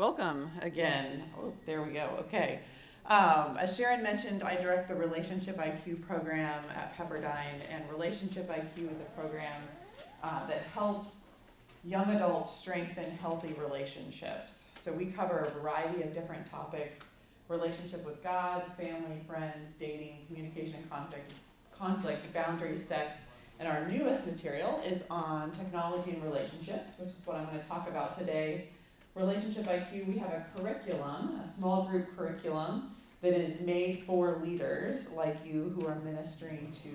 Welcome again. Oh, there we go. Okay. Um, as Sharon mentioned, I direct the Relationship IQ program at Pepperdine, and Relationship IQ is a program uh, that helps young adults strengthen healthy relationships. So we cover a variety of different topics relationship with God, family, friends, dating, communication, conflict, conflict, boundaries, sex. And our newest material is on technology and relationships, which is what I'm going to talk about today. Relationship IQ, we have a curriculum, a small group curriculum that is made for leaders like you who are ministering to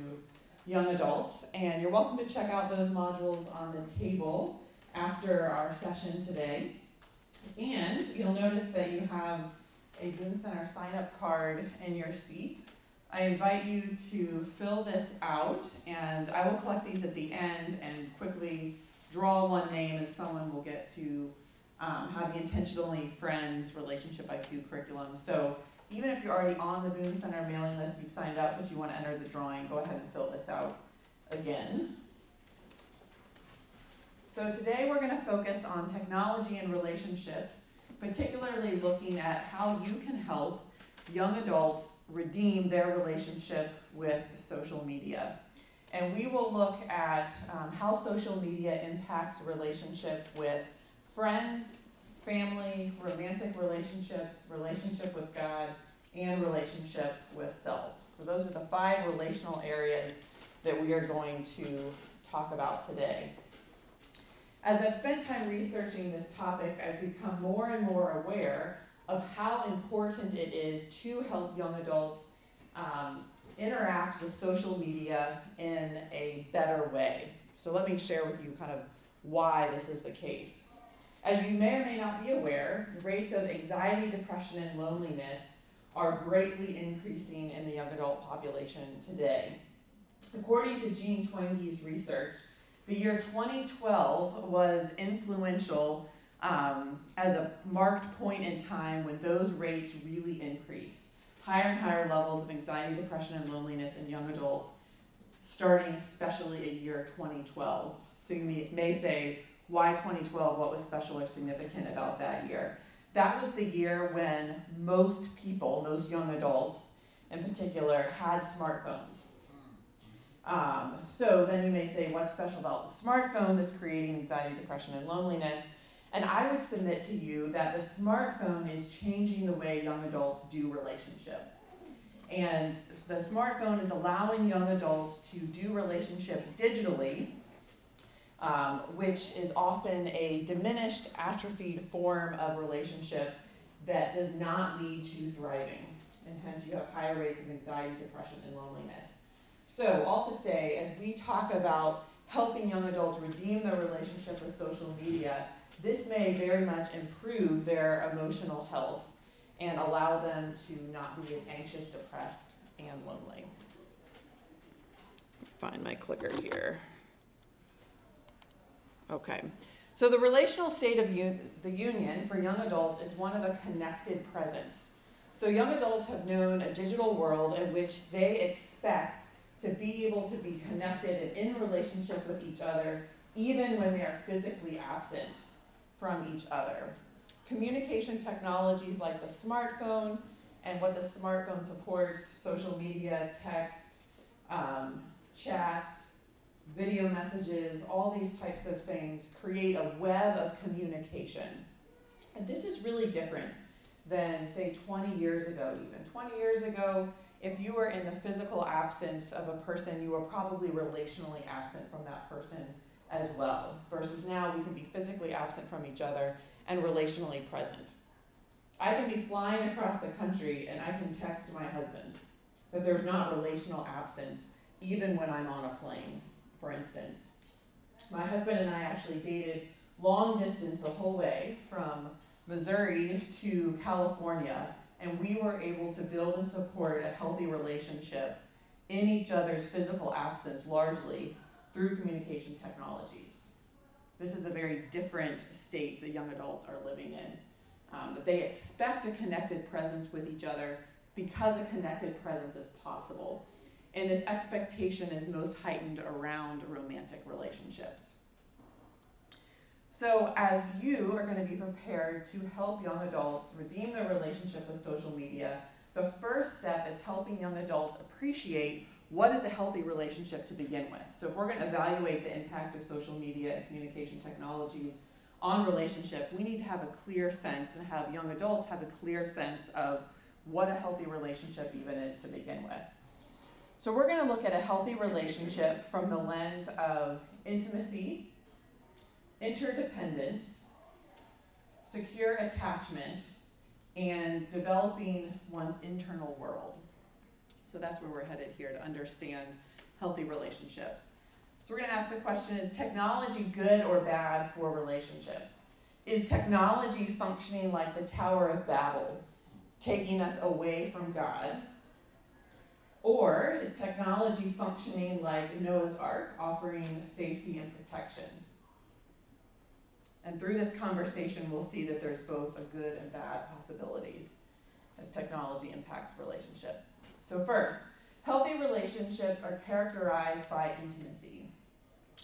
young adults. And you're welcome to check out those modules on the table after our session today. And you'll notice that you have a Boone Center sign up card in your seat. I invite you to fill this out, and I will collect these at the end and quickly draw one name, and someone will get to um, the Intentionally Friends Relationship IQ curriculum. So even if you're already on the Boone Center mailing list, you've signed up, but you want to enter the drawing, go ahead and fill this out again. So today we're going to focus on technology and relationships, particularly looking at how you can help young adults redeem their relationship with social media. And we will look at um, how social media impacts relationship with friends, family, romantic relationships, relationship with God, and relationship with self. So, those are the five relational areas that we are going to talk about today. As I've spent time researching this topic, I've become more and more aware of how important it is to help young adults um, interact with social media in a better way. So, let me share with you kind of why this is the case. As you may or may not be aware, rates of anxiety, depression, and loneliness are greatly increasing in the young adult population today. According to Jean Twenge's research, the year 2012 was influential um, as a marked point in time when those rates really increased. Higher and higher levels of anxiety, depression, and loneliness in young adults, starting especially at year 2012. So you may say, why 2012? What was special or significant about that year? That was the year when most people, most young adults in particular, had smartphones. Um, so then you may say, what's special about the smartphone that's creating anxiety, depression, and loneliness? And I would submit to you that the smartphone is changing the way young adults do relationship. And the smartphone is allowing young adults to do relationship digitally um, which is often a diminished, atrophied form of relationship that does not lead to thriving. And hence, you have higher rates of anxiety, depression, and loneliness. So, all to say, as we talk about helping young adults redeem their relationship with social media, this may very much improve their emotional health and allow them to not be as anxious, depressed, and lonely. Find my clicker here. Okay. So the relational state of un- the union for young adults is one of a connected presence. So young adults have known a digital world in which they expect to be able to be connected and in relationship with each other even when they are physically absent from each other. Communication technologies like the smartphone and what the smartphone supports, social media, text, um, chats, video messages, all these types of things create a web of communication. And this is really different than, say, 20 years ago, even. 20 years ago, if you were in the physical absence of a person, you were probably relationally absent from that person as well. Versus now, we can be physically absent from each other and relationally present. I can be flying across the country and I can text my husband that there's not relational absence even when I'm on a plane for instance. My husband and I actually dated long distance the whole way from Missouri to California, and we were able to build and support a healthy relationship in each other's physical absence largely through communication technologies. This is a very different state that young adults are living in. Um, they expect a connected presence with each other because a connected presence is possible. And this expectation is most heightened around romantic relationships. So, as you are going to be prepared to help young adults redeem their relationship with social media, the first step is helping young adults appreciate what is a healthy relationship to begin with. So, if we're going to evaluate the impact of social media and communication technologies on relationship, we need to have a clear sense and have young adults have a clear sense of what a healthy relationship even is to begin with. So, we're going to look at a healthy relationship from the mm-hmm. lens of intimacy interdependence, secure attachment, and developing one's internal world. So that's where we're headed here to understand healthy relationships. So we're going to ask the question is technology good or bad for relationships? Is technology functioning like the Tower of Babel, taking us away from God? Or is technology functioning like Noah's Ark, offering safety and protection? And through this conversation, we'll see that there's both a good and bad possibilities as technology impacts relationship. So, first, healthy relationships are characterized by intimacy.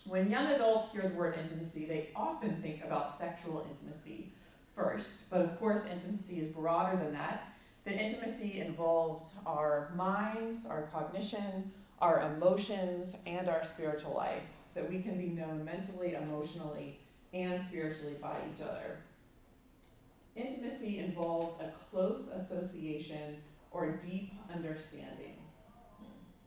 When young adults hear the word intimacy, they often think about sexual intimacy first, but of course, intimacy is broader than that. That intimacy involves our minds, our cognition, our emotions, and our spiritual life. That we can be known mentally, emotionally, and spiritually by each other. Intimacy involves a close association or deep understanding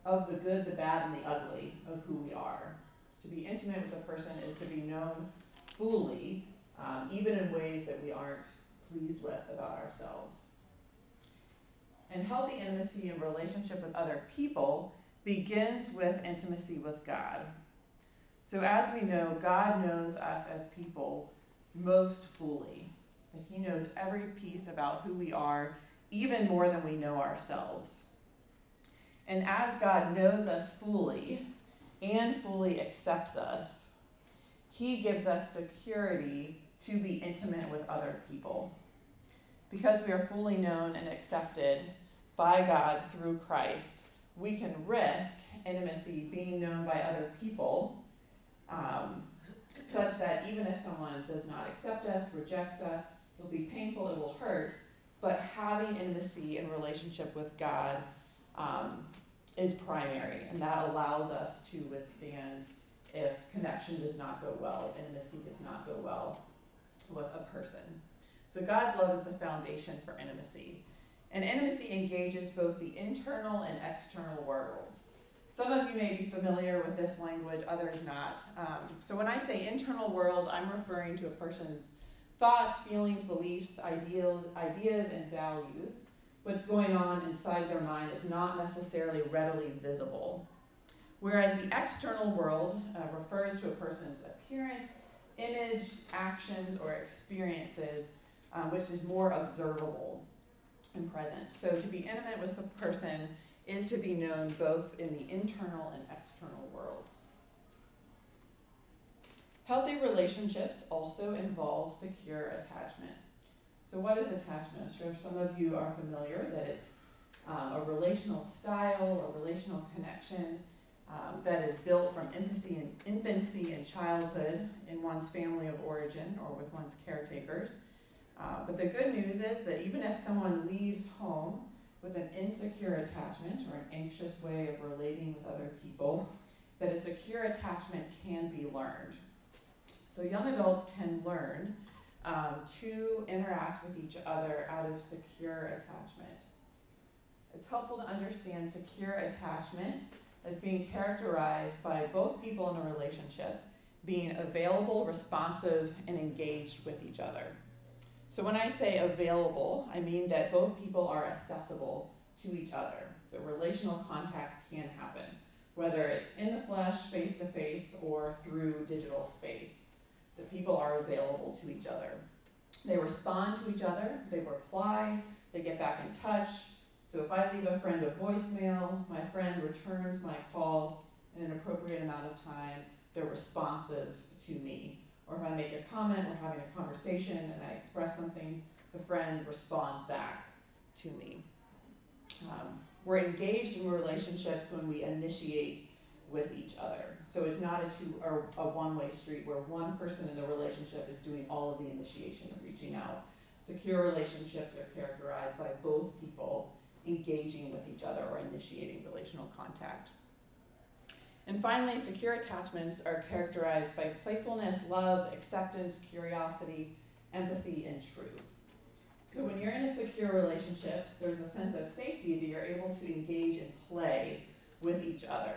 of the good, the bad, and the ugly of who we are. To be intimate with a person is to be known fully, um, even in ways that we aren't pleased with about ourselves. And healthy intimacy and relationship with other people begins with intimacy with God. So, as we know, God knows us as people most fully. He knows every piece about who we are, even more than we know ourselves. And as God knows us fully and fully accepts us, He gives us security to be intimate with other people. Because we are fully known and accepted by God through Christ, we can risk intimacy being known by other people um, such that even if someone does not accept us, rejects us, it'll be painful, it will hurt, but having intimacy and relationship with God um, is primary, and that allows us to withstand if connection does not go well, intimacy does not go well with a person. So God's love is the foundation for intimacy. And intimacy engages both the internal and external worlds. Some of you may be familiar with this language, others not. Um, so when I say internal world, I'm referring to a person's thoughts, feelings, beliefs, ideal, ideas, and values. What's going on inside their mind is not necessarily readily visible. Whereas the external world uh, refers to a person's appearance, image, actions, or experiences, uh, which is more observable and present. So to be intimate with the person is to be known both in the internal and external worlds. Healthy relationships also involve secure attachment. So, what is attachment? I'm sure some of you are familiar that it's um, a relational style, a relational connection um, that is built from infancy and, infancy and childhood in one's family of origin or with one's caretakers. Uh, but the good news is that even if someone leaves home with an insecure attachment or an anxious way of relating with other people, that a secure attachment can be learned. So young adults can learn um, to interact with each other out of secure attachment. It's helpful to understand secure attachment as being characterized by both people in a relationship being available, responsive, and engaged with each other. So when I say available, I mean that both people are accessible to each other. The relational contact can happen, whether it's in the flesh, face to face, or through digital space. The people are available to each other. They respond to each other, they reply, they get back in touch. So if I leave a friend a voicemail, my friend returns my call in an appropriate amount of time, they're responsive to me. Or if I make a comment, we're having a conversation, and I express something, the friend responds back to me. Um, we're engaged in relationships when we initiate with each other. So it's not a two or a one-way street where one person in the relationship is doing all of the initiation of reaching out. Secure relationships are characterized by both people engaging with each other or initiating relational contact. And finally, secure attachments are characterized by playfulness, love, acceptance, curiosity, empathy, and truth. So when you're in a secure relationship, there's a sense of safety that you're able to engage and play with each other.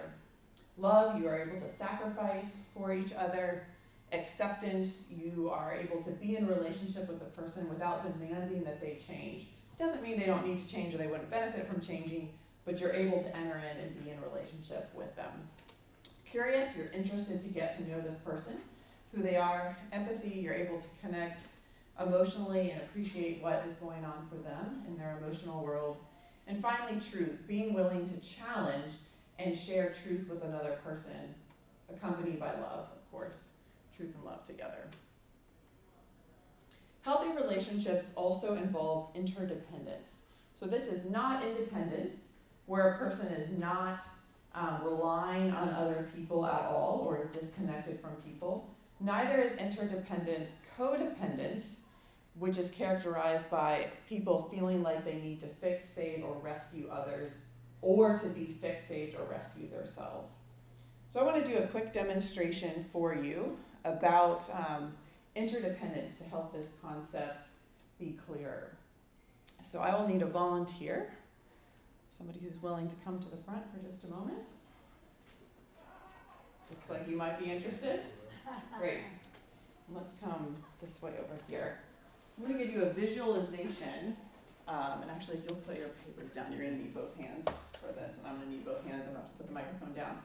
Love, you are able to sacrifice for each other. Acceptance, you are able to be in relationship with the person without demanding that they change. Doesn't mean they don't need to change or they wouldn't benefit from changing, but you're able to enter in and be in relationship with them. Curious, you're interested to get to know this person, who they are. Empathy, you're able to connect emotionally and appreciate what is going on for them in their emotional world. And finally, truth, being willing to challenge and share truth with another person, accompanied by love, of course. Truth and love together. Healthy relationships also involve interdependence. So, this is not independence, where a person is not um, relying on other people at all or is disconnected from people. Neither is interdependence codependence, which is characterized by people feeling like they need to fix, save, or rescue others, or to be fixed, saved, or rescue themselves. So, I want to do a quick demonstration for you about um, interdependence to help this concept be clearer. So, I will need a volunteer, somebody who's willing to come to the front for just a moment. Looks like you might be interested. Great. Let's come this way over here. I'm going to give you a visualization. Um, and actually, if you'll put your papers down, you're going to need both hands for this. And I'm going to need both hands. I'm going to put the microphone down.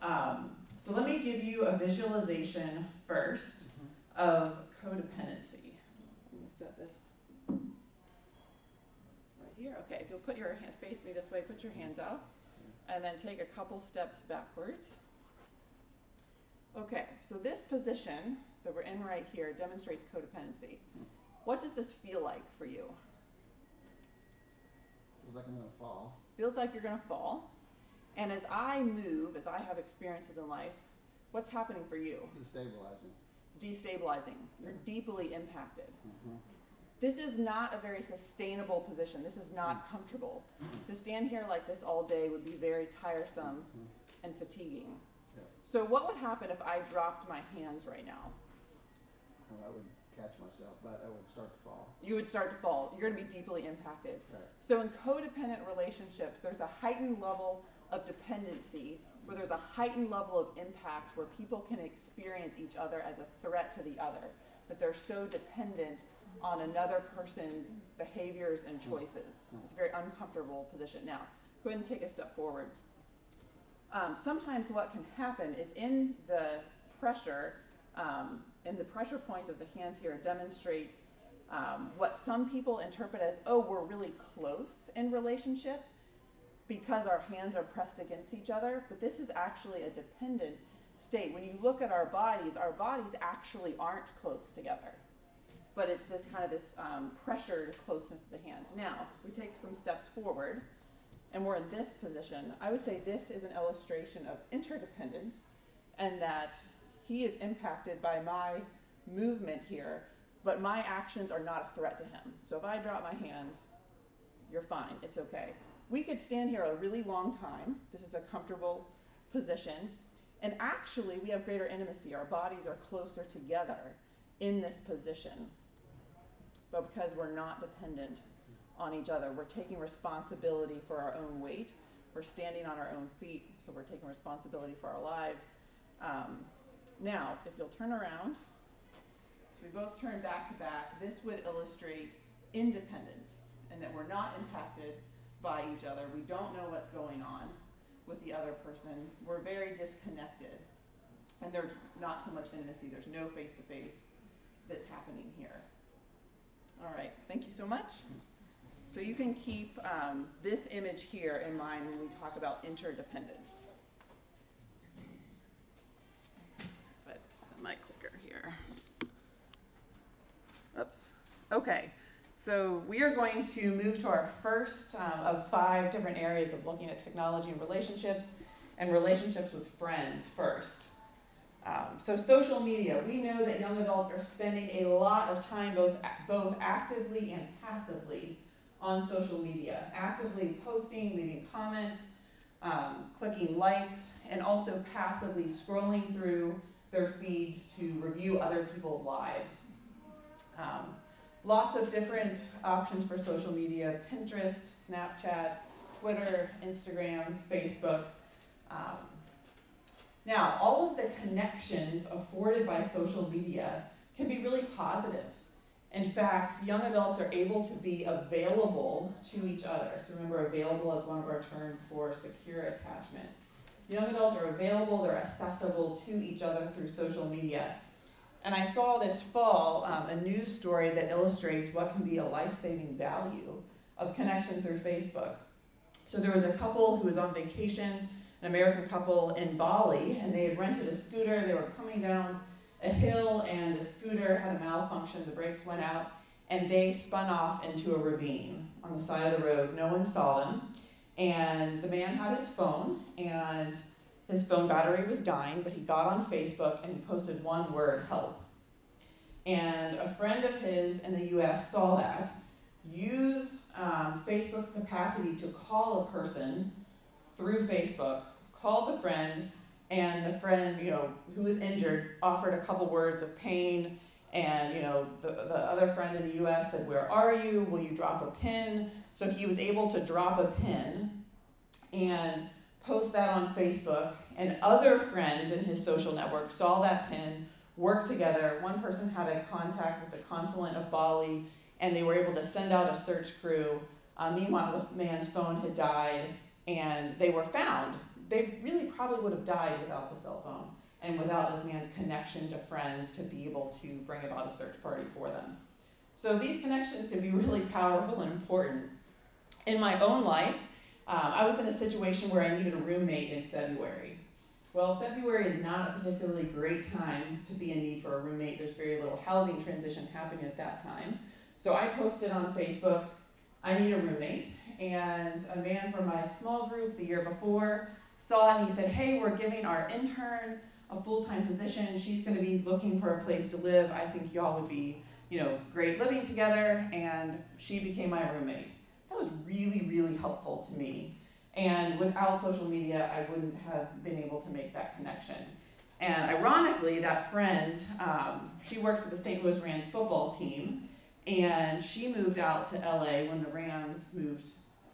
Um, so let me give you a visualization 1st mm-hmm. of codependency. I'm going to set this right here. Okay, if you'll put your hands, face me this way, put your hands out, and then take a couple steps backwards. Okay, so this position that we're in right here demonstrates codependency. What does this feel like for you? Feels like I'm gonna fall. Feels like you're gonna fall. And as I move, as I have experiences in life, what's happening for you? Destabilizing. It's destabilizing. You're deeply impacted. Mm-hmm. This is not a very sustainable position. This is not comfortable. To stand here like this all day would be very tiresome and fatiguing. Yeah. So, what would happen if I dropped my hands right now? Well, I would catch myself, but I would start to fall. You would start to fall. You're going to be deeply impacted. Right. So, in codependent relationships, there's a heightened level of dependency where there's a heightened level of impact where people can experience each other as a threat to the other, that they're so dependent on another person's behaviors and choices. It's a very uncomfortable position. Now, go ahead and take a step forward. Um, sometimes what can happen is in the pressure, um, the pressure points of the hands here demonstrates um, what some people interpret as, oh, we're really close in relationship because our hands are pressed against each other, but this is actually a dependent state. When you look at our bodies, our bodies actually aren't close together, but it's this kind of this um, pressured closeness of the hands. Now, we take some steps forward, and we're in this position, I would say this is an illustration of interdependence, and that he is impacted by my movement here, but my actions are not a threat to him. So if I drop my hands, you're fine, it's okay. We could stand here a really long time. This is a comfortable position. And actually, we have greater intimacy. Our bodies are closer together in this position. But because we're not dependent on each other, we're taking responsibility for our own weight. We're standing on our own feet, so we're taking responsibility for our lives. Um, now, if you'll turn around, so we both turn back to back, this would illustrate independence and that we're not impacted by each other. We don't know what's going on with the other person. We're very disconnected. And there's not so much intimacy, there's no face to face that's happening here. Thank you so much. So you can keep um, this image here in mind when we talk about interdependence. But my clicker here. Oops. Okay. So we are going to move to our first um, of five different areas of looking at technology and relationships, and relationships with friends first. Um, so, social media, we know that young adults are spending a lot of time both, both actively and passively on social media, actively posting, leaving comments, um, clicking likes, and also passively scrolling through their feeds to review other people's lives. Um, lots of different options for social media Pinterest, Snapchat, Twitter, Instagram, Facebook. Um, now, all of the connections afforded by social media can be really positive. In fact, young adults are able to be available to each other. So remember, available is one of our terms for secure attachment. Young adults are available, they're accessible to each other through social media. And I saw this fall um, a news story that illustrates what can be a life saving value of connection through Facebook. So there was a couple who was on vacation, an American couple in Bali, and they had rented a scooter. They were coming down a hill, and the scooter had a malfunction. The brakes went out, and they spun off into a ravine on the side of the road. No one saw them. And the man had his phone, and his phone battery was dying, but he got on Facebook and he posted one word help. And a friend of his in the US saw that, used um, Facebook's capacity to call a person through Facebook, called the friend, and the friend, you know, who was injured, offered a couple words of pain. And, you know, the, the other friend in the US said, Where are you? Will you drop a pin? So he was able to drop a pin and post that on Facebook. And other friends in his social network saw that pin, worked together. One person had a contact with the consulate of Bali, and they were able to send out a search crew. Uh, meanwhile, the man's phone had died, and they were found. They really probably would have died without the cell phone and without this man's connection to friends to be able to bring about a search party for them. So these connections can be really powerful and important. In my own life, um, I was in a situation where I needed a roommate in February. Well, February is not a particularly great time to be in need for a roommate. There's very little housing transition happening at that time. So I posted on Facebook, I need a roommate. And a man from my small group the year before saw it and he said, Hey, we're giving our intern a full time position. She's going to be looking for a place to live. I think y'all would be, you know, great living together. And she became my roommate that was really, really helpful to me. And without social media, I wouldn't have been able to make that connection. And ironically, that friend, um, she worked for the St. Louis Rams football team, and she moved out to LA when the Rams moved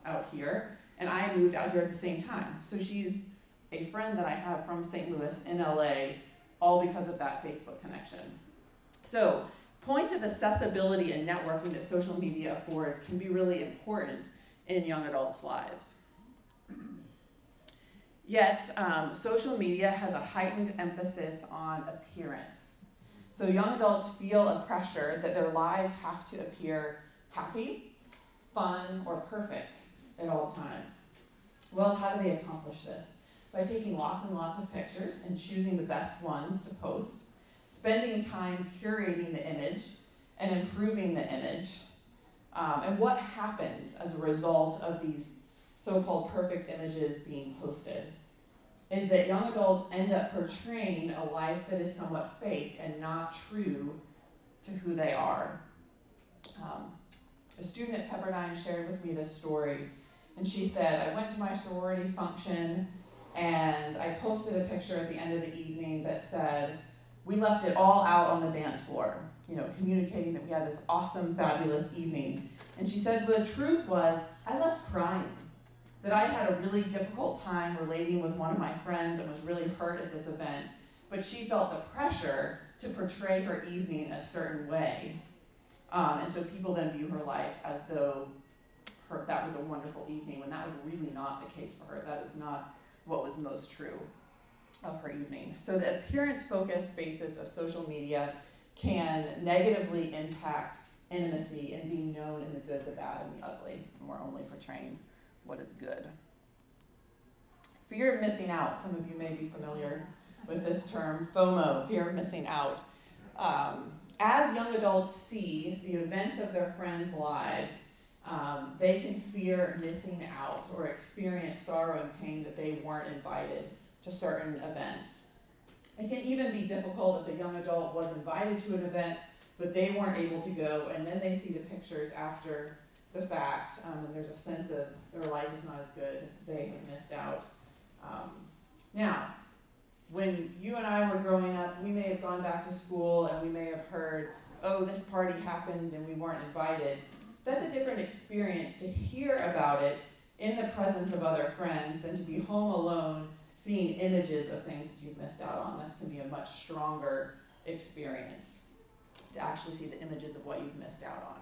out here, and I moved out here at the same time. So she's a friend that I have from St. Louis in LA, all because of that Facebook connection. So points of accessibility and networking that social media affords can be really important in young adults' lives. Yet, um, social media has a heightened emphasis on appearance. So, young adults feel a pressure that their lives have to appear happy, fun, or perfect at all times. Well, how do they accomplish this? By taking lots and lots of pictures and choosing the best ones to post spending time curating the image and improving the image. Um, and what happens as a result of these so called perfect images being posted is that young adults end up portraying a life that is somewhat fake and not true to who they are. Um, a student at Pepperdine shared with me this story, and she said, I went to my sorority function and I posted a picture at the end of the evening that said, we left it all out on the dance floor, you know, communicating that we had this awesome, fabulous evening. And she said the truth was, I left crying. That I had a really difficult time relating with one of my friends and was really hurt at this event, but she felt the pressure to portray her evening a certain way. Um, and so people then view her life as though her, that was a wonderful evening, when that was really not the case for her. That is not what was most true of her evening. So the appearance focused basis of social media can negatively impact intimacy and being known in the good, the bad, and the ugly. And we're only portraying what is good. Fear of missing out. Some of you may be familiar with this term, FOMO, fear of missing out. Um, as young adults see the events of their friends' lives Um, they can fear missing out or experience sorrow and pain that they weren't invited to certain events. It can even be difficult if a young adult was invited to an event, but they weren't able to go, and then they see the pictures after the fact, um, and there's a sense of their life is not as good, they have missed out. Um, now, when you and I were growing up, we may have gone back to school and we may have heard, oh, this party happened and we weren't invited. That's a different experience to hear about it in the presence of other friends than to be home alone seeing images of things that you've missed out on. That can be a much stronger experience to actually see the images of what you've missed out on.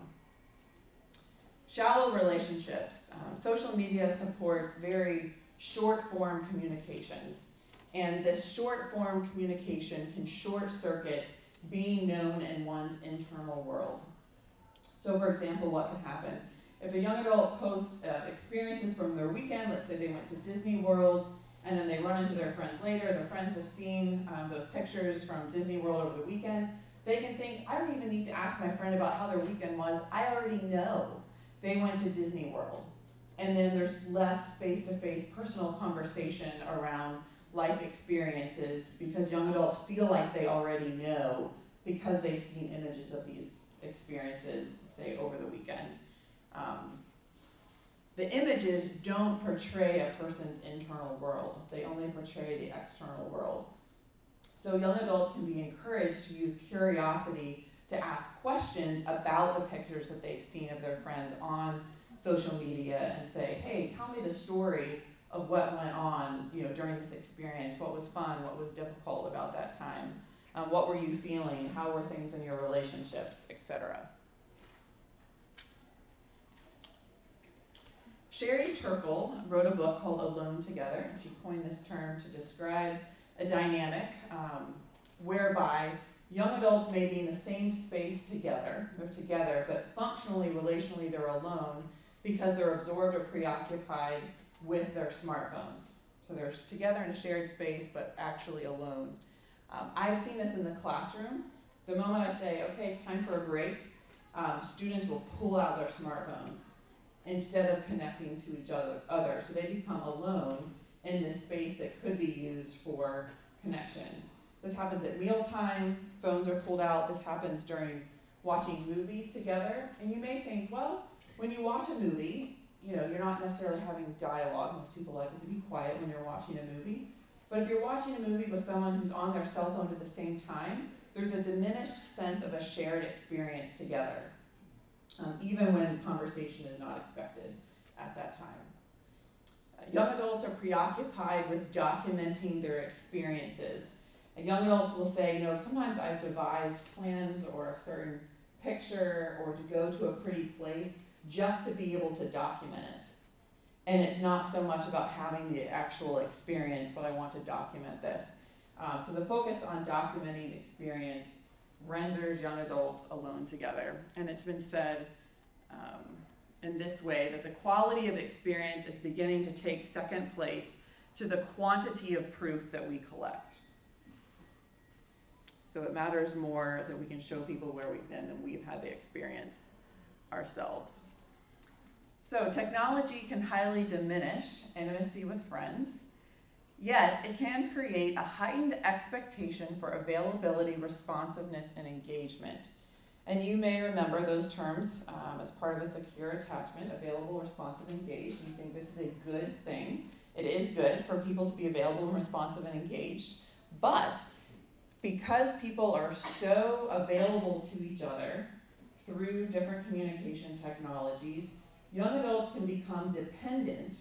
Shallow relationships. Um, social media supports very short form communications. And this short form communication can short circuit being known in one's internal world. So, for example, what could happen? If a young adult posts uh, experiences from their weekend, let's say they went to Disney World, and then they run into their friends later, their friends have seen um, those pictures from Disney World over the weekend, they can think, I don't even need to ask my friend about how their weekend was. I already know they went to Disney World. And then there's less face to face personal conversation around life experiences because young adults feel like they already know because they've seen images of these experiences, say, over the weekend. Um, the images don't portray a person's internal world, they only portray the external world. So, young adults can be encouraged to use curiosity to ask questions about the pictures that they've seen of their friends on social media and say, hey, tell me the story of what went on you know, during this experience. What was fun? What was difficult about that time? Um, what were you feeling? How were things in your relationships, etc. Sherry Turkle wrote a book called Alone Together. And she coined this term to describe a dynamic um, whereby young adults may be in the same space together, together, but functionally, relationally, they're alone because they're absorbed or preoccupied with their smartphones. So they're together in a shared space, but actually alone. Um, I've seen this in the classroom. The moment I say, okay, it's time for a break, um, students will pull out their smartphones instead of connecting to each other, other. So they become alone in this space that could be used for connections. This happens at mealtime, phones are pulled out. This happens during watching movies together. And you may think, well, when you watch a movie, you know, you're not necessarily having dialogue. Most people like it to be quiet when you're watching a movie. But if you're watching a movie with someone who's on their cell phone at the same time, there's a diminished sense of a shared experience together, um, even when conversation is not expected at that time. Uh, young adults are preoccupied with documenting their experiences. And young adults will say, you know, sometimes I've devised plans or a certain picture or to go to a pretty place just to be able to document it. And it's not so much about having the actual experience, but I want to document this. Um, so the focus on documenting experience renders young adults alone together. And it's been said um, in this way that the quality of experience is beginning to take second place to the quantity of proof that we collect. So it matters more that we can show people where we've been than we've had the experience ourselves. So, technology can highly diminish intimacy with friends, yet it can create a heightened expectation for availability, responsiveness, and engagement. And you may remember those terms um, as part of a secure attachment available, responsive, engaged. You think this is a good thing. It is good for people to be available, and responsive, and engaged. But because people are so available to each other through different communication technologies, young adults can become dependent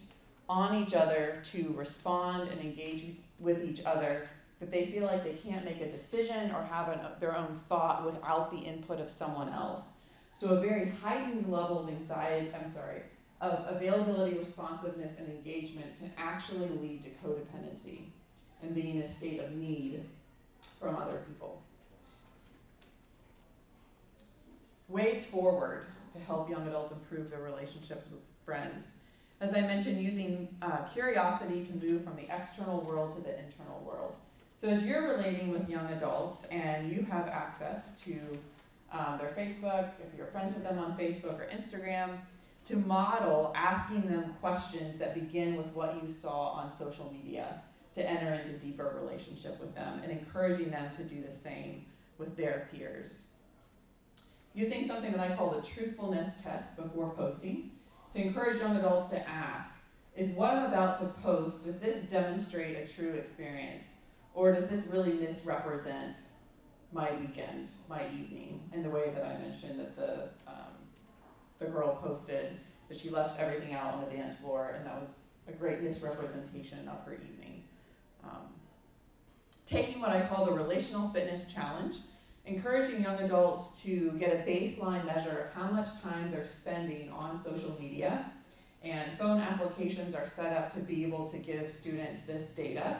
on each other to respond and engage with each other, but they feel like they can't make a decision or have an, their own thought without the input of someone else. So, a very heightened level of anxiety, I'm sorry, of availability, responsiveness, and engagement can actually lead to codependency and being in a state of need from other people. Ways forward to help young adults improve their relationships with friends. As I mentioned, using uh, curiosity to move from the external world to the internal world. So, as you're relating with young adults and you have access to um, their Facebook, if you're friends with them on Facebook or Instagram, to model asking them questions that begin with what you saw on social media to enter into deeper relationship with them and encouraging them to do the same with their peers. Using something that I call the truthfulness test before posting to encourage young adults to ask, is what I'm about to post, does this demonstrate a true experience? Or does this really misrepresent my weekend, my evening, in the way that I mentioned that the, um, the girl posted that she left everything out on the dance floor and that was a great misrepresentation of her evening. Um, taking what I call the relational fitness challenge, encouraging young adults to get a baseline measure of how much time they're spending on social media. And phone applications are set up to be able to give students this data.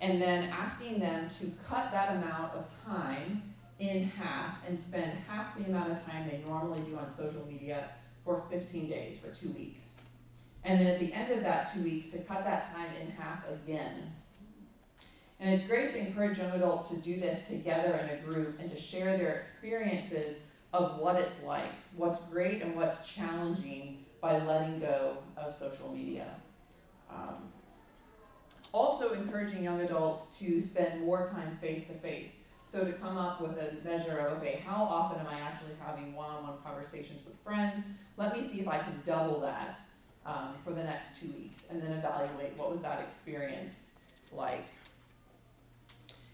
And then asking them to cut that amount of time in half and spend half the amount of time they normally do on social media for 15 days, for two weeks. And then at the end of that two weeks, to cut that time in half again and it's great to encourage young adults to do this together in a group and to share their experiences of what it's like, what's great and what's challenging by letting go of social media. Um, also, encouraging young adults to spend more time face to face. So, to come up with a measure of, okay, how often am I actually having one on one conversations with friends? Let me see if I can double that um, for the next two weeks and then evaluate what was that experience like.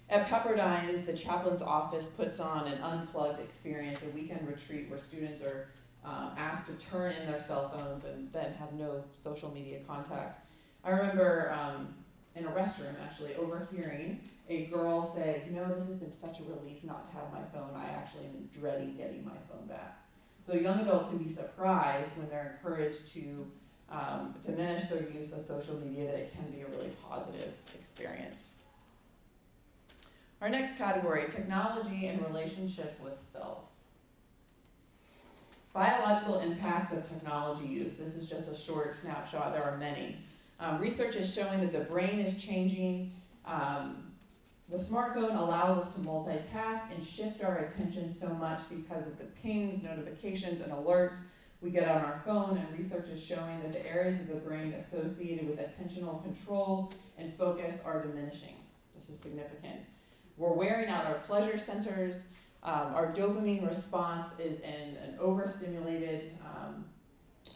At Pepperdine, the chaplain's office puts on an unplugged experience, a weekend retreat where students are um, asked to turn in their cell phones and then have no social media contact. I remember um, in a restroom actually overhearing a girl say, You know, this has been such a relief not to have my phone. I actually am dreading getting my phone back. So young adults can be surprised when they're encouraged to um, diminish their use of social media, that it can be a really positive experience. Our next category technology and relationship with self. Biological impacts of technology use. This is just a short snapshot, there are many. Um, research is showing that the brain is changing. Um, the smartphone allows us to multitask and shift our attention so much because of the pings, notifications, and alerts we get on our phone. And research is showing that the areas of the brain associated with attentional control and focus are diminishing. This is significant. We're wearing out our pleasure centers. Um, our dopamine response is in an overstimulated um,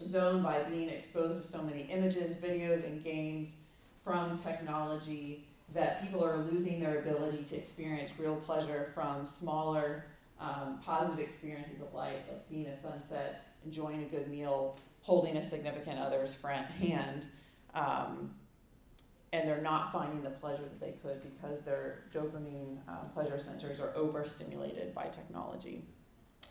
zone by being exposed to so many images, videos, and games from technology that people are losing their ability to experience real pleasure from smaller um, positive experiences of life, like seeing a sunset, enjoying a good meal, holding a significant other's friend, hand. Um, and they're not finding the pleasure that they could because their dopamine um, pleasure centers are overstimulated by technology.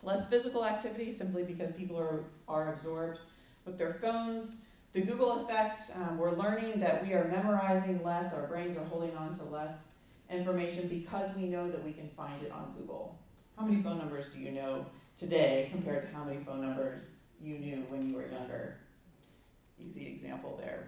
Less physical activity simply because people are, are absorbed with their phones. The Google effect, um, we're learning that we are memorizing less, our brains are holding on to less information because we know that we can find it on Google. How many phone numbers do you know today compared to how many phone numbers you knew when you were younger? Easy example there.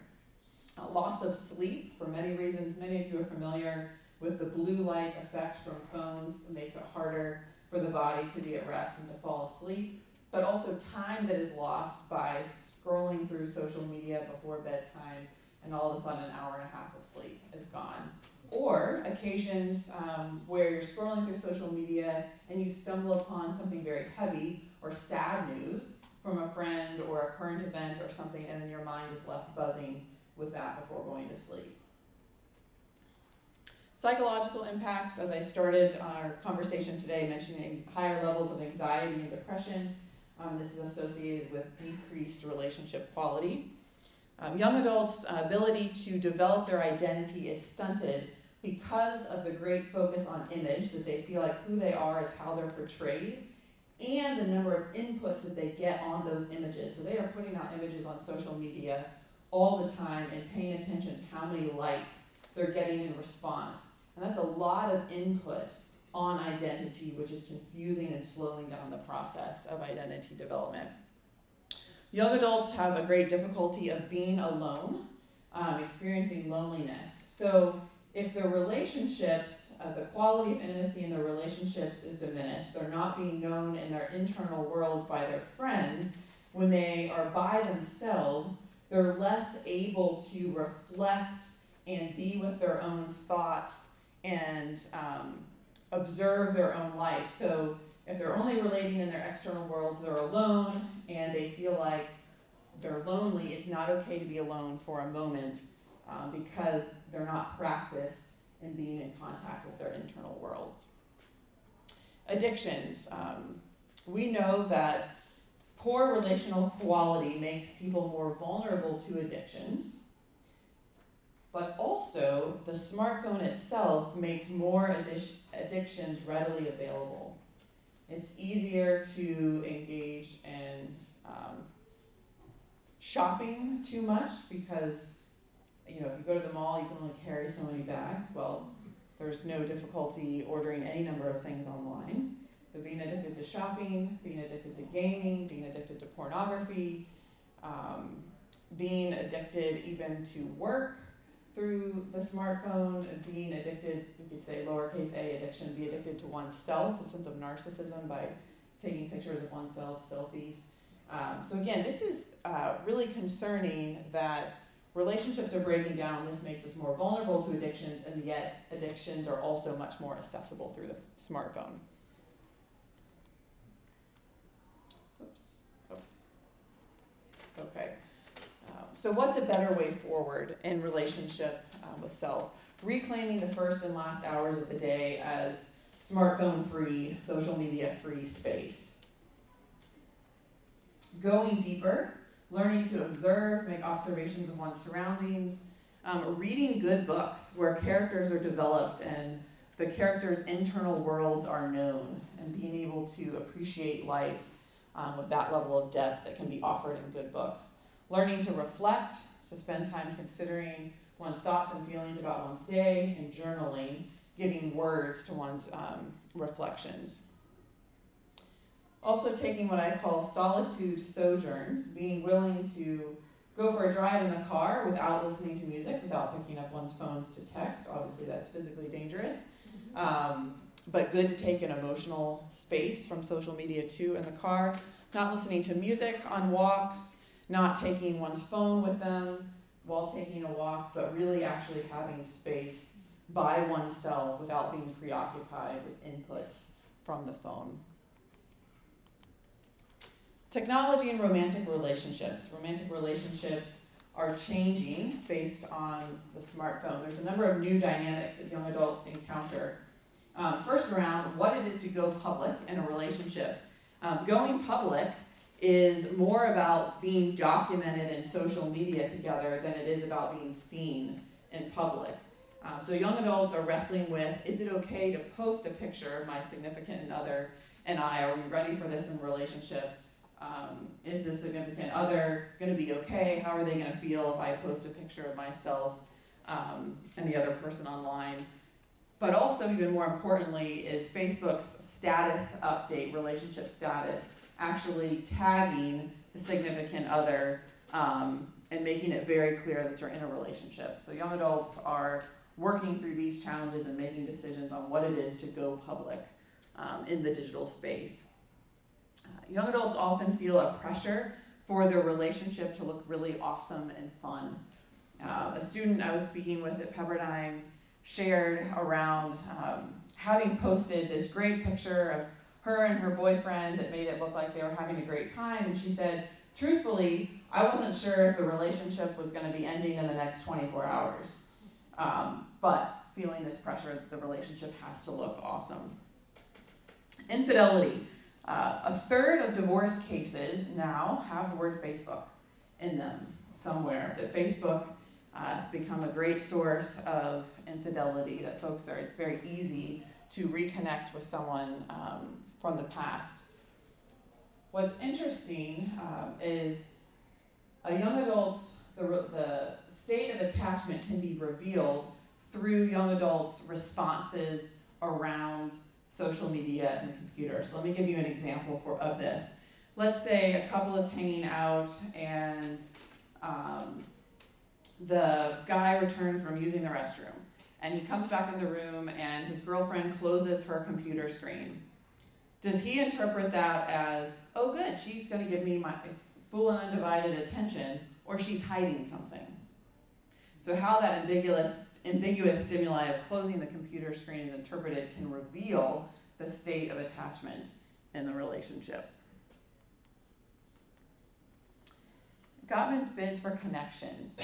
Uh, loss of sleep for many reasons. Many of you are familiar with the blue light effect from phones. Makes it harder for the body to be at rest and to fall asleep. But also time that is lost by scrolling through social media before bedtime, and all of a sudden an hour and a half of sleep is gone. Or occasions um, where you're scrolling through social media and you stumble upon something very heavy or sad news from a friend or a current event or something, and then your mind is left buzzing with that before going to sleep. Psychological impacts, as I started our conversation today, mentioning higher levels of anxiety and depression. Um, this is associated with decreased relationship quality. Um, young adults' ability to develop their identity is stunted because of the great focus on image, that they feel like who they are is how they're portrayed, and the number of inputs that they get on those images. So they are putting out images on social media all the time and paying attention to how many likes they're getting in response. And that's a lot of input on identity, which is confusing and slowing down the process of identity development. Young adults have a great difficulty of being alone, um, experiencing loneliness. So, if their relationships, uh, the quality of intimacy in their relationships is diminished, they're not being known in their internal worlds by their friends, when they are by themselves, they're less able to reflect and be with their own thoughts and um, observe their own life. So if they're only relating in their external worlds, they're alone and they feel like they're lonely, it's not okay to be alone for a moment um, because they're not practiced in being in contact with their internal worlds. Addictions. Um, we know that poor relational quality makes people more vulnerable to addictions, but also the smartphone itself makes more addi- addictions readily available. It's easier to engage in um, shopping too much because you know if you go to the mall you can only carry so many bags well there's no difficulty ordering any number of things online so being addicted to shopping being addicted to gaming being addicted to pornography um, being addicted even to work through the smartphone being addicted you could say lowercase a addiction be addicted to oneself a sense of narcissism by taking pictures of oneself selfies um, so again, this is uh, really concerning that relationships are breaking down. This makes us more vulnerable to addictions, and yet addictions are also much more accessible through the smartphone. Oops. Oh. Okay. Um, so, what's a better way forward in relationship um, with self? Reclaiming the first and last hours of the day as smartphone free, social media free space going deeper, learning to observe, make observations of one's surroundings, um, reading good books where characters are developed and the characters' internal worlds are known, and being able to appreciate life um, with that level of depth that can be offered in good books. Learning to reflect, to spend time considering one's thoughts and feelings about one's day, and journaling, giving words to one's um, reflections. Also, taking what I call solitude sojourns, being willing to go for a drive in the car without listening to music, without picking up one's phones to text. Obviously, that's physically dangerous. Um, but good to take an emotional space from social media too in the car. Not listening to music on walks, not taking one's phone with them while taking a walk, but really actually having space by oneself without being preoccupied with inputs from the phone. Technology and romantic relationships. Romantic relationships are changing based on the smartphone. There's a number of new dynamics that young adults encounter. Um, first around, what it is to go public in a relationship. Um, going public is more about being documented in social media together than it is about being seen in public. Uh, so young adults are wrestling with, is it okay to post a picture of my significant other and I? Are we ready for this in relationship? Um, is the significant other going to be okay? How are they going to feel if I post a picture of myself um, and the other person online? But also, even more importantly, is Facebook's status update, relationship status, actually tagging the significant other um, and making it very clear that you're in a relationship. So, young adults are working through these challenges and making decisions on what it is to go public um, in the digital space young adults often feel a pressure for their relationship to look really awesome and fun. Uh, a student I was speaking with at Pepperdine shared around um, having posted this great picture of her and her boyfriend that made it look like they were having a great time. And she said, truthfully, I wasn't sure if the relationship was going to be ending in the next 24 hours. Um, but feeling this pressure that the relationship has to look awesome. Infidelity. Uh, a third of divorce cases now have the word Facebook in them somewhere. That Facebook uh, has become a great source of infidelity. That folks are, it's very easy to reconnect with someone um, from the past. What's interesting um, is a young adult's, the, the state of attachment can be revealed through young adults' responses around social media and the computer. So let me give you an example for, of this. Let's say a couple is hanging out and um, the guy returned from using the restroom and he comes back in the room and his girlfriend closes her computer screen. Does he interpret that as, oh, good, she's going to give me my full and undivided attention, or she's hiding something. So, how that ambiguous, ambiguous stimuli of closing the computer screen is interpreted can reveal the state of attachment in the relationship. Gottman's bids for connections.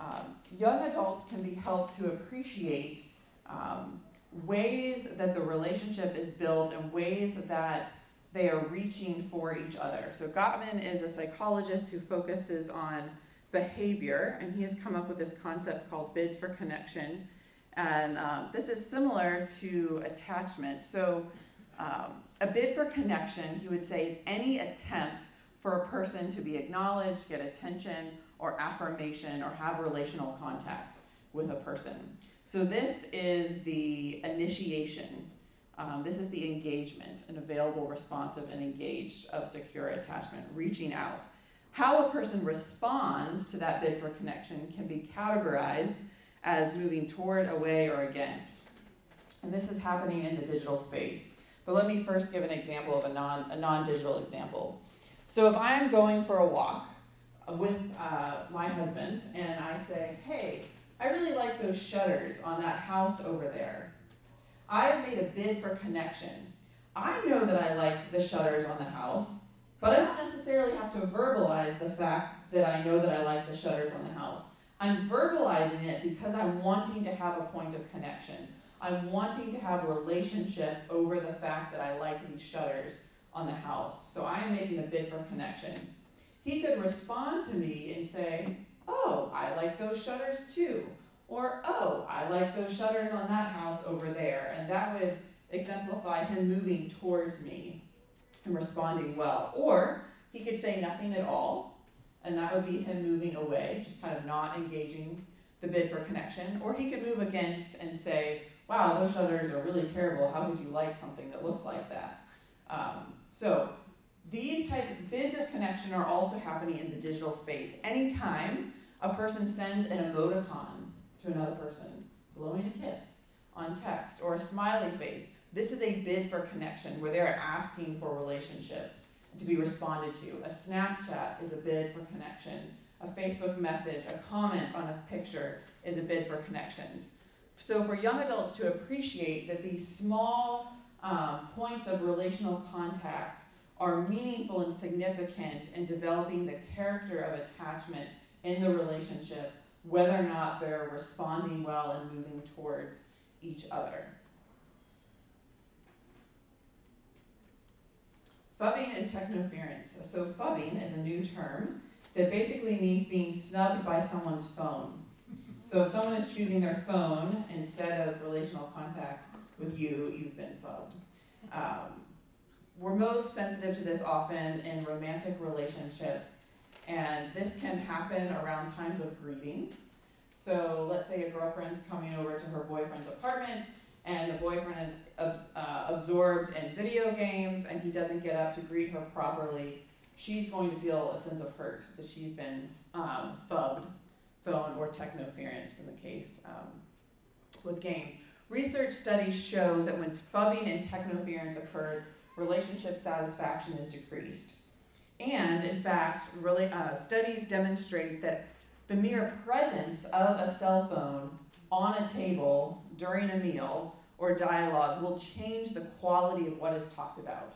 Um, young adults can be helped to appreciate um, ways that the relationship is built and ways that they are reaching for each other. So, Gottman is a psychologist who focuses on behavior, and he has come up with this concept called bids for connection. And um, this is similar to attachment. So, um, a bid for connection, he would say, is any attempt for a person to be acknowledged, get attention, or affirmation, or have relational contact with a person. So, this is the initiation. Um, this is the engagement, an available, responsive, and engaged of secure attachment, reaching out. How a person responds to that bid for connection can be categorized as moving toward, away, or against. And this is happening in the digital space. But let me first give an example of a non a non-digital example. So if I'm going for a walk with uh, my husband and I say, "Hey, I really like those shutters on that house over there," I have made a bid for connection. I know that I like the shutters on the house, but I don't necessarily have to verbalize the fact that I know that I like the shutters on the house. I'm verbalizing it because I'm wanting to have a point of connection. I'm wanting to have a relationship over the fact that I like these shutters on the house. So I am making a bid for connection. He could respond to me and say, Oh, I like those shutters too. Or, Oh, I like those shutters on that house over there. And that would exemplify him moving towards me and responding well. Or he could say nothing at all, and that would be him moving away, just kind of not engaging the bid for connection. Or he could move against and say, wow, those shutters are really terrible. How could you like something that looks like that? Um, so these type of bids of connection are also happening in the digital space. Anytime a person sends an emoticon to another person, blowing a kiss on text, or a smiley face, this is a bid for connection where they're asking for relationship to be responded to. A Snapchat is a bid for connection. A Facebook message, a comment on a picture is a bid for connections. So, for young adults to appreciate that these small um, points of relational contact are meaningful and significant in developing the character of attachment in the relationship, whether or not they're responding well and moving towards each other. Phubbing and technoference. So, phubbing is a new term that basically means being snubbed by someone's phone. So, if someone is choosing their phone instead of relational contact with you, you've been phubbed. Um, we're most sensitive to this often in romantic relationships, and this can happen around times of greeting. So, let's say a girlfriend's coming over to her boyfriend's apartment and the boyfriend is uh, absorbed in video games and he doesn't get up to greet her properly, she's going to feel a sense of hurt that she's been um, phubbed, phone, or technoference in the case um, with games. Research studies show that when phubbing and technoference occurred, relationship satisfaction is decreased. And in fact, really, uh, studies demonstrate that the mere presence of a cell phone on a table during a meal or dialogue will change the quality of what is talked about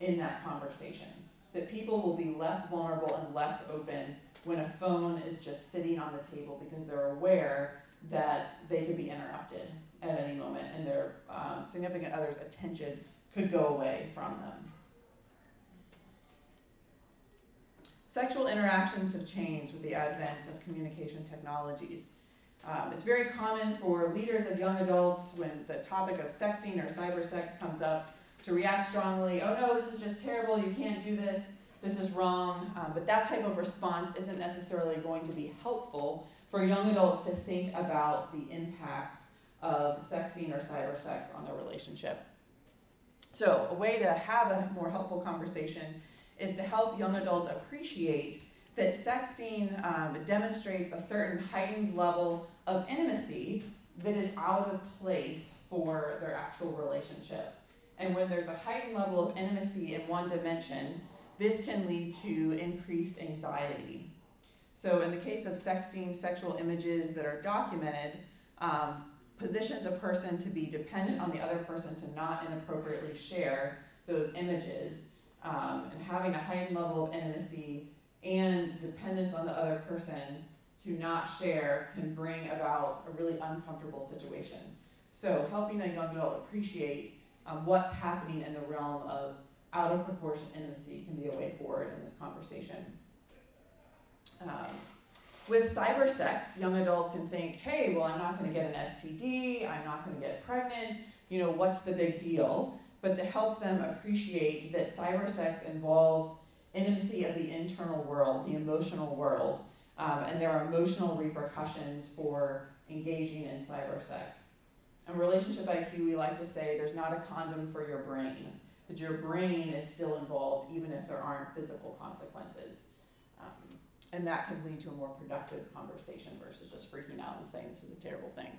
in that conversation. That people will be less vulnerable and less open when a phone is just sitting on the table because they're aware that they could be interrupted at any moment and their um, significant other's attention could go away from them. Sexual interactions have changed with the advent of communication technologies. Um, it's very common for leaders of young adults when the topic of sexting or cyber sex comes up to react strongly. Oh no, this is just terrible. You can't do this. This is wrong. Um, but that type of response isn't necessarily going to be helpful for young adults to think about the impact of sexting or cyber sex on their relationship. So, a way to have a more helpful conversation is to help young adults appreciate that sexting um, demonstrates a certain heightened level of intimacy that is out of place for their actual relationship. And when there's a heightened level of intimacy in one dimension, this can lead to increased anxiety. So, in the case of sexting, sexual images that are documented um, positions a person to be dependent on the other person to not inappropriately share those images, um, and having a heightened level of intimacy and dependence on the other person to not share can bring about a really uncomfortable situation. So, helping a young adult appreciate um, what's happening in the realm of out of proportion intimacy can be a way forward in this conversation. Um, with cyber sex, young adults can think, hey, well, I'm not going to get an STD, I'm not going to get pregnant, you know, what's the big deal? But to help them appreciate that cyber sex involves intimacy of the internal world, the emotional world, um, and there are emotional repercussions for engaging in cyber sex. In relationship IQ, we like to say there's not a condom for your brain, that your brain is still involved even if there aren't physical consequences. And that can lead to a more productive conversation versus just freaking out and saying this is a terrible thing.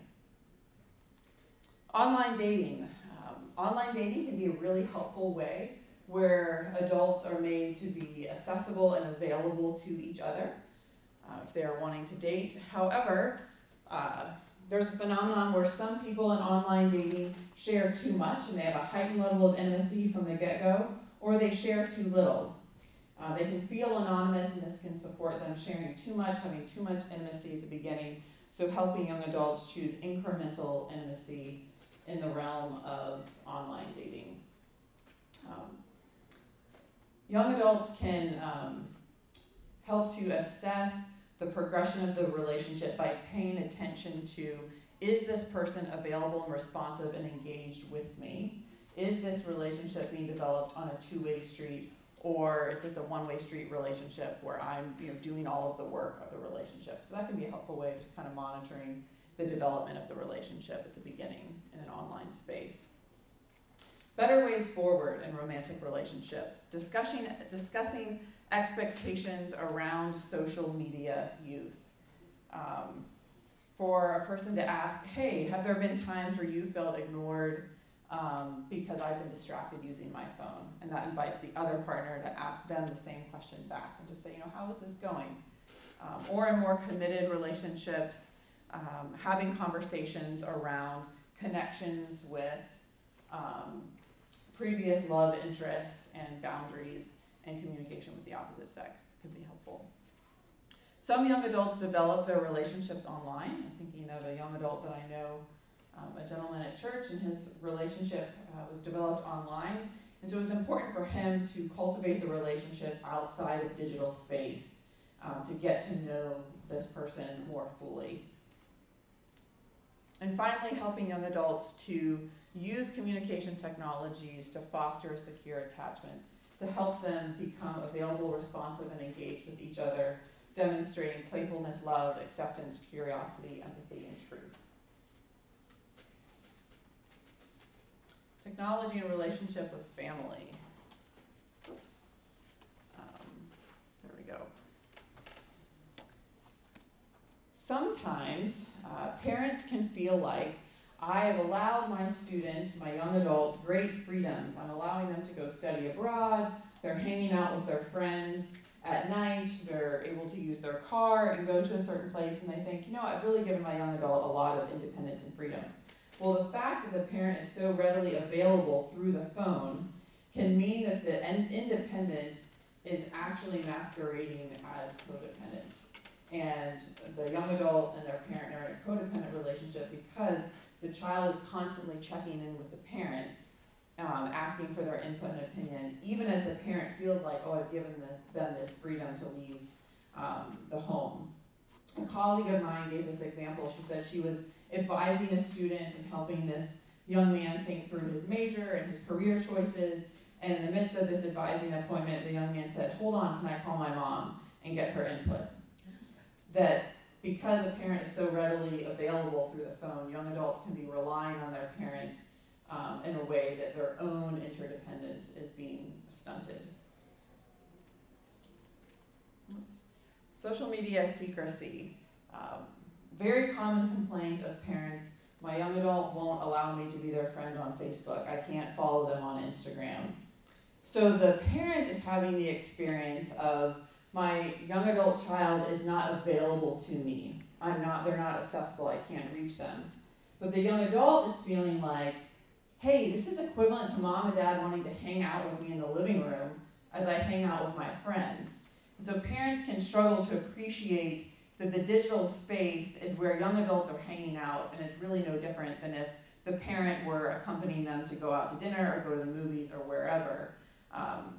Online dating. Um, online dating can be a really helpful way where adults are made to be accessible and available to each other uh, if they are wanting to date. However, uh, there's a phenomenon where some people in online dating share too much and they have a heightened level of intimacy from the get go, or they share too little. Uh, they can feel anonymous, and this can support them sharing too much, having too much intimacy at the beginning. So, helping young adults choose incremental intimacy in the realm of online dating. Um, young adults can um, help to assess the progression of the relationship by paying attention to is this person available and responsive and engaged with me? Is this relationship being developed on a two way street? Or is this a one way street relationship where I'm you know, doing all of the work of the relationship? So that can be a helpful way of just kind of monitoring the development of the relationship at the beginning in an online space. Better ways forward in romantic relationships. Discussing, discussing expectations around social media use. Um, for a person to ask, hey, have there been times where you felt ignored um, because I've been distracted using my phone? And that invites the other partner to ask them the same question back and to say, you know, how is this going? Um, or in more committed relationships, um, having conversations around connections with um, previous love interests and boundaries and communication with the opposite sex can be helpful. Some young adults develop their relationships online. I'm thinking of a young adult that I know, um, a gentleman at church, and his relationship uh, was developed online. And so it was important for him to cultivate the relationship outside of digital space um, to get to know this person more fully. And finally, helping young adults to use communication technologies to foster a secure attachment to help them become available, responsive, and engaged with each other, demonstrating playfulness, love, acceptance, curiosity, empathy, and truth. Technology and relationship with family. Oops. Um, there we go. Sometimes uh, parents can feel like I have allowed my student, my young adult, great freedoms. I'm allowing them to go study abroad. They're hanging out with their friends at night. They're able to use their car and go to a certain place, and they think, you know, I've really given my young adult a lot of independence and freedom. Well, the fact that the parent is so readily available through the phone can mean that the independence is actually masquerading as codependence. And the young adult and their parent are in a codependent relationship because the child is constantly checking in with the parent, um, asking for their input and opinion, even as the parent feels like, oh, I've given the, them this freedom to leave um, the home. A colleague of mine gave this example. She said she was advising a student and helping this young man think through his major and his career choices. And in the midst of this advising appointment, the young man said, Hold on, can I call my mom and get her input? That because a parent is so readily available through the phone, young adults can be relying on their parents um, in a way that their own interdependence is being stunted. Oops. Social media secrecy. Um, very common complaint of parents my young adult won't allow me to be their friend on Facebook. I can't follow them on Instagram. So the parent is having the experience of my young adult child is not available to me. I'm not, they're not accessible, I can't reach them. But the young adult is feeling like, hey, this is equivalent to mom and dad wanting to hang out with me in the living room as I hang out with my friends. So parents can struggle to appreciate that the digital space is where young adults are hanging out, and it's really no different than if the parent were accompanying them to go out to dinner or go to the movies or wherever. Um,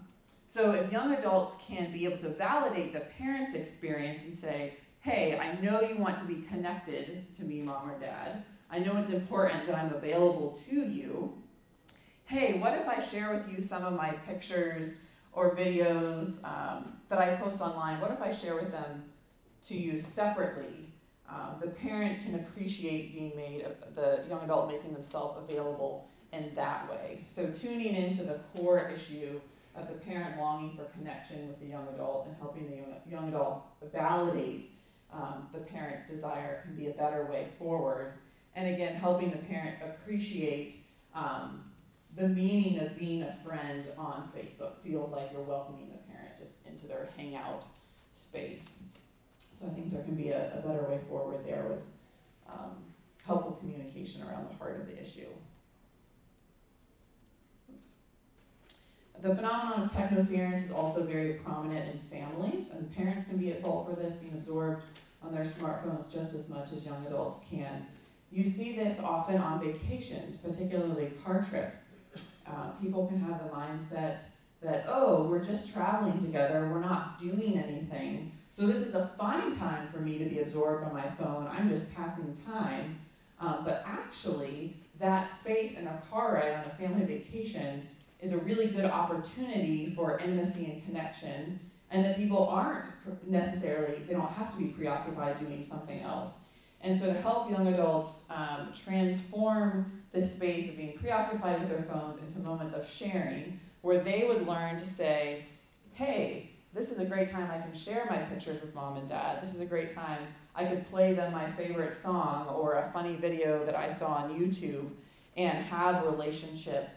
so if young adults can be able to validate the parent's experience and say, hey, I know you want to be connected to me, mom or dad. I know it's important that I'm available to you. Hey, what if I share with you some of my pictures or videos um, that I post online? What if I share with them to you separately? Um, the parent can appreciate being made, the young adult making themselves available in that way. So tuning into the core issue of the parent longing for connection with the young adult and helping the young, young adult validate um, the parent's desire can be a better way forward. And again, helping the parent appreciate um, the meaning of being a friend on Facebook feels like you're welcoming the parent just into their hangout space. So I think there can be a, a better way forward there with um, helpful communication around the heart of the issue. Oops. The phenomenon of technoference is also very prominent in families, and parents can be at fault for this, being absorbed on their smartphones just as much as young adults can. You see this often on vacations, particularly car trips. Uh, people can have the mindset that, oh, we're just traveling together, we're not doing anything. So this is a fine time for me to be absorbed on my phone. I'm just passing time. Um, but actually, that space in a car ride on a family vacation is a really good opportunity for intimacy and connection and that people aren't necessarily, they don't have to be preoccupied doing something else. And so to help young adults um, transform the space of being preoccupied with their phones into moments of sharing, where they would learn to say, hey, this is a great time I can share my pictures with mom and dad. This is a great time I could play them my favorite song or a funny video that I saw on YouTube and have relationship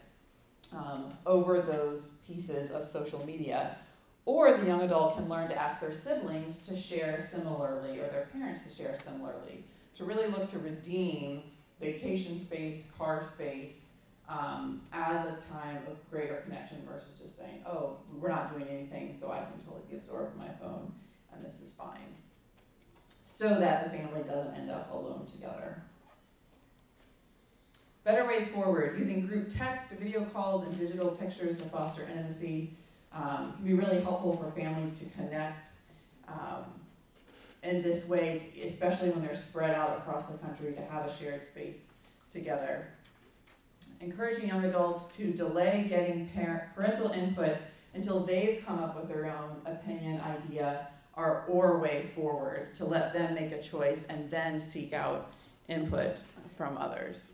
um, over those pieces of social media or the young adult can learn to ask their siblings to share similarly or their parents to share similarly. To really look to redeem vacation space, car space, um, as a time of greater connection versus just saying, oh, we're not doing anything, so I can totally absorb my phone and this is fine. So that the family doesn't end up alone together. Better ways forward using group text, video calls, and digital pictures to foster intimacy um, can be really helpful for families to connect um, in this way, especially when they're spread out across the country to have a shared space together. Encouraging young adults to delay getting parent, parental input until they've come up with their own opinion, idea, or, or way forward, to let them make a choice and then seek out input from others.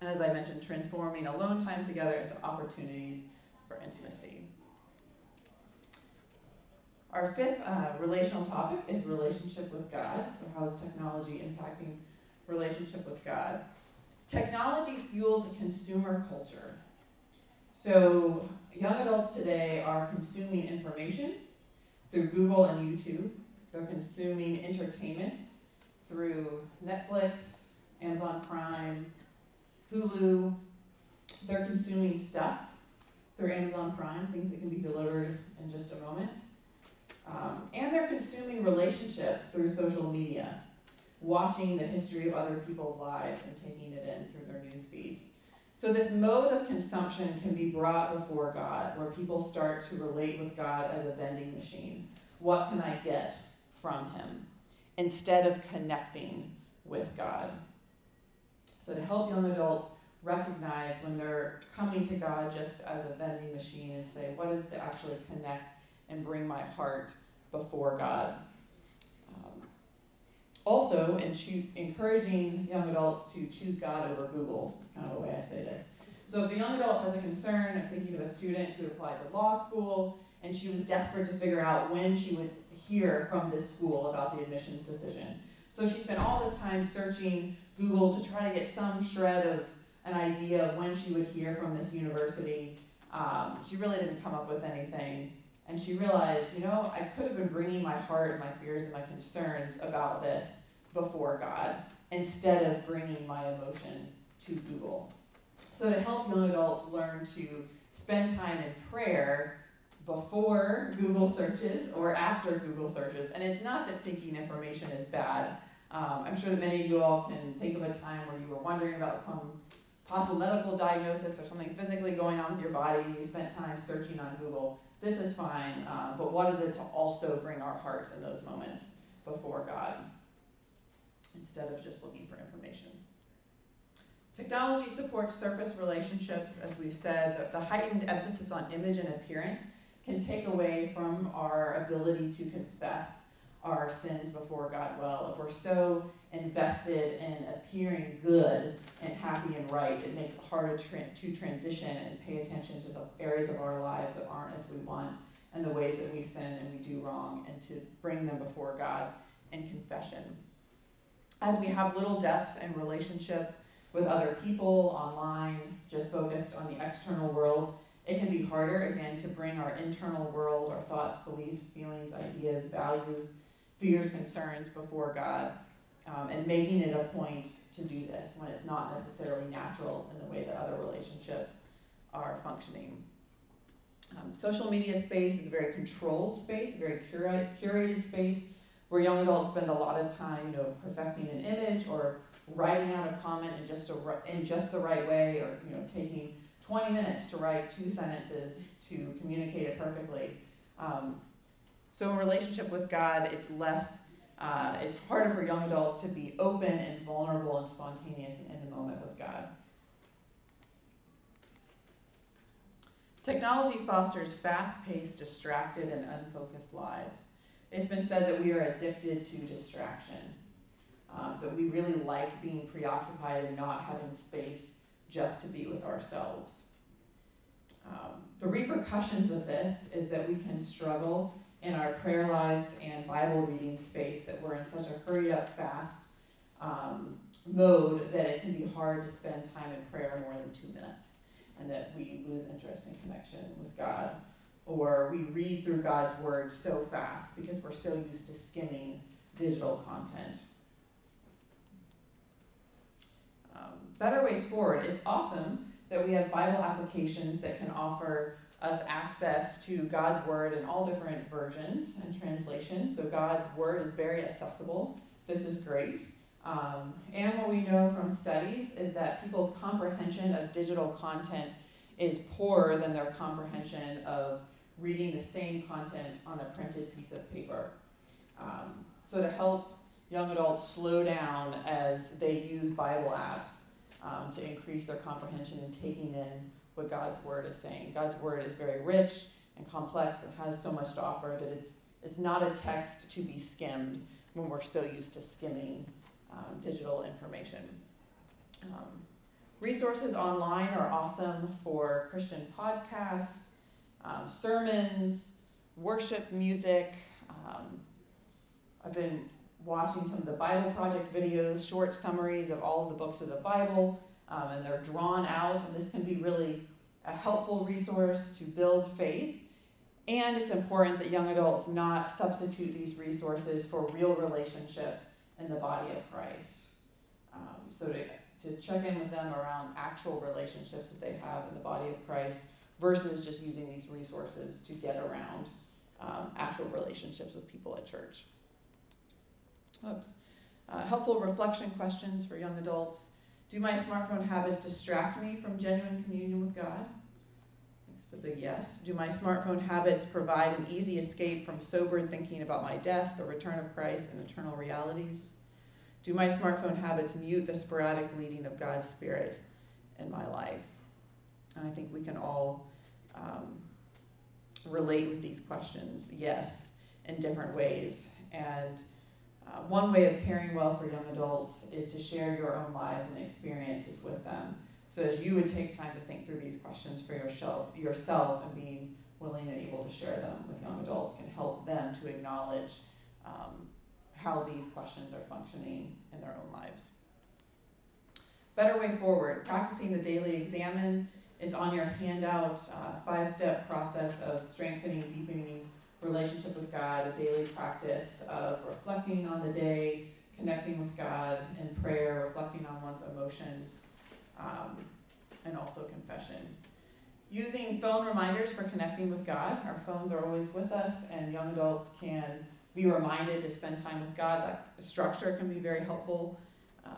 And as I mentioned, transforming alone time together into opportunities for intimacy. Our fifth uh, relational topic is relationship with God. So, how is technology impacting relationship with God? Technology fuels a consumer culture. So, young adults today are consuming information through Google and YouTube. They're consuming entertainment through Netflix, Amazon Prime, Hulu. They're consuming stuff through Amazon Prime, things that can be delivered in just a moment. Um, and they're consuming relationships through social media, watching the history of other people's lives and taking it in through their news feeds. So, this mode of consumption can be brought before God, where people start to relate with God as a vending machine. What can I get from Him? Instead of connecting with God. So, to help young adults recognize when they're coming to God just as a vending machine and say, what is to actually connect and bring my heart before God? Also, in cho- encouraging young adults to choose God over Google. That's kind of the way I say this. So, if a young adult has a concern, I'm thinking of a student who applied to law school and she was desperate to figure out when she would hear from this school about the admissions decision. So, she spent all this time searching Google to try to get some shred of an idea of when she would hear from this university. Um, she really didn't come up with anything. And she realized, you know, I could have been bringing my heart and my fears and my concerns about this before God instead of bringing my emotion to Google. So, to help young adults learn to spend time in prayer before Google searches or after Google searches, and it's not that seeking information is bad. Um, I'm sure that many of you all can think of a time where you were wondering about some possible medical diagnosis or something physically going on with your body, and you spent time searching on Google. This is fine, uh, but what is it to also bring our hearts in those moments before God instead of just looking for information? Technology supports surface relationships, as we've said. The, the heightened emphasis on image and appearance can take away from our ability to confess our sins before God well. If we're so invested in appearing good and happy and right, it makes it harder to transition and pay attention to the areas of our lives that aren't as we want and the ways that we sin and we do wrong and to bring them before God in confession. As we have little depth and relationship with other people online, just focused on the external world, it can be harder, again, to bring our internal world, our thoughts, beliefs, feelings, ideas, values, fears, concerns before God, um, and making it a point to do this when it's not necessarily natural in the way that other relationships are functioning. Um, social media space is a very controlled space, a very cura- curated space where young adults spend a lot of time, you know, perfecting an image or writing out a comment in just in just the right way, or you know, taking 20 minutes to write two sentences to communicate it perfectly. Um, so in relationship with God, it's less. Uh, it's harder for young adults to be open and vulnerable and spontaneous and in the moment with God. Technology fosters fast paced, distracted, and unfocused lives. It's been said that we are addicted to distraction, um, that we really like being preoccupied and not having space just to be with ourselves. Um, the repercussions of this is that we can struggle in our prayer lives and Bible reading space, that we're in such a hurried up, fast um, mode that it can be hard to spend time in prayer more than two minutes, and that we lose interest and connection with God or we read through God's word so fast because we're so used to skimming digital content. Um, better ways forward. It's awesome that we have Bible applications that can offer us access to God's word in all different versions and translations. So God's word is very accessible. This is great. Um, and what we know from studies is that people's comprehension of digital content is poorer than their comprehension of reading the same content on a printed piece of paper. Um, so to help young adults slow down as they use Bible apps um, to increase their comprehension and taking in what God's word is saying. God's word is very rich and complex and has so much to offer that it's it's not a text to be skimmed when we're so used to skimming um, digital information. Um, resources online are awesome for Christian podcasts, um, sermons, worship music. Um, I've been watching some of the Bible Project videos, short summaries of all of the books of the Bible, um, and they're drawn out, and this can be really a helpful resource to build faith. And it's important that young adults not substitute these resources for real relationships in the body of Christ. Um, so to, to check in with them around actual relationships that they have in the body of Christ versus just using these resources to get around um, actual relationships with people at church. Oops. Uh, helpful reflection questions for young adults. Do my smartphone habits distract me from genuine communion with God? It's a big yes. Do my smartphone habits provide an easy escape from sober thinking about my death, the return of Christ, and eternal realities? Do my smartphone habits mute the sporadic leading of God's Spirit in my life? And I think we can all um, relate with these questions, yes, in different ways. And uh, one way of caring well for young adults is to share your own lives and experiences with them. So as you would take time to think through these questions for yourself, yourself and being willing and able to share them with young adults can help them to acknowledge um, how these questions are functioning in their own lives. Better way forward, practicing the daily examen. It's on your handout, uh, five-step process of strengthening, deepening relationship with God, a daily practice of reflecting on the day, connecting with God in prayer, reflecting on one's emotions, um, and also confession. Using phone reminders for connecting with God. Our phones are always with us, and young adults can be reminded to spend time with God. That structure can be very helpful. Um,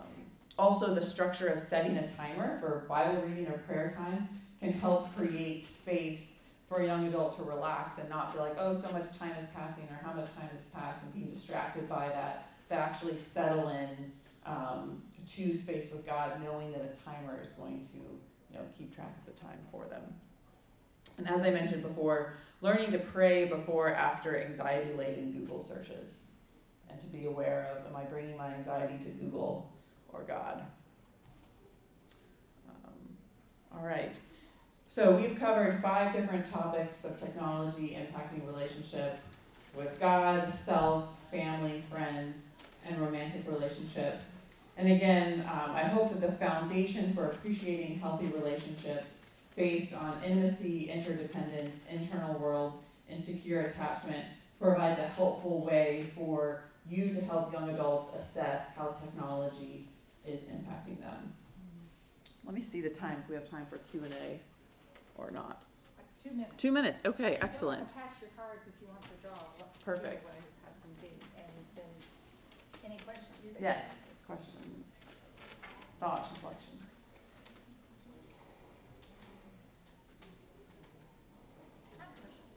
also, the structure of setting a timer for Bible reading or prayer time can help create space for a young adult to relax and not feel like, oh, so much time is passing or how much time has passed and being distracted by that, but actually settle in um, to space with God, knowing that a timer is going to you know, keep track of the time for them. And as I mentioned before, learning to pray before after anxiety laden Google searches and to be aware of am I bringing my anxiety to Google or God? Um, all right. So we've covered five different topics of technology impacting relationship with God, self, family, friends, and romantic relationships. And again, um, I hope that the foundation for appreciating healthy relationships based on intimacy, interdependence, internal world, and secure attachment provides a helpful way for you to help young adults assess how technology is impacting them. Let me see the time, if we have time for Q and A or not. Two minutes. Two minutes, okay, If you excellent. want to pass your cards if you want to draw. Perfect. either way, Pass them to, and then, any questions? Yes, questions, thoughts, reflections?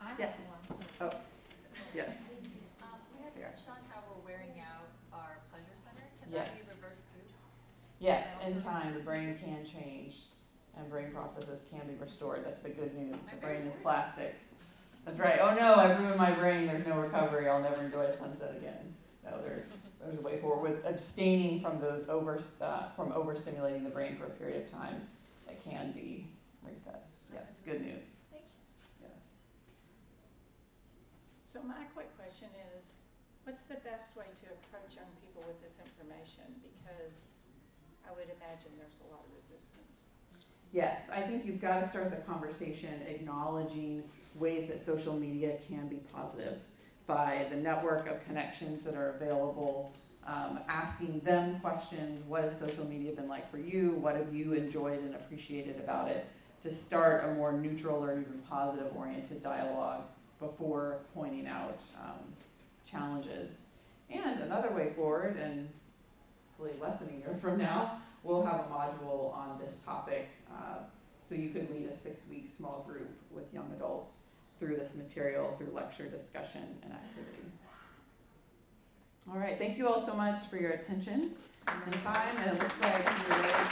I have Yes. one. Yes. Um, we have Sarah. touched on how we're wearing out our pleasure center. Can that be Yes. reversed too? Yes, in time, the brain can change and brain processes can be restored. That's the good news. The brain is plastic. That's right. Oh no, I ruined my brain. There's no recovery. I'll never enjoy a sunset again. No, there's there's a way forward with abstaining from those over uh, from overstimulating the brain for a period of time. It can be reset. Yes, good news. Thank you. Yes. So my quick question is, what's the best way to approach young people with this information? Because I would imagine there's a lot of. Yes, I think you've got to start the conversation acknowledging ways that social media can be positive by the network of connections that are available, um, asking them questions. What has social media been like for you? What have you enjoyed and appreciated about it? To start a more neutral or even positive oriented dialogue before pointing out um, challenges. And another way forward, and hopefully less than a year from now, we'll have a module on this topic. Uh, so you could lead a six-week small group with young adults through this material, through lecture, discussion, and activity. All right, thank you all so much for your attention and time, and it looks like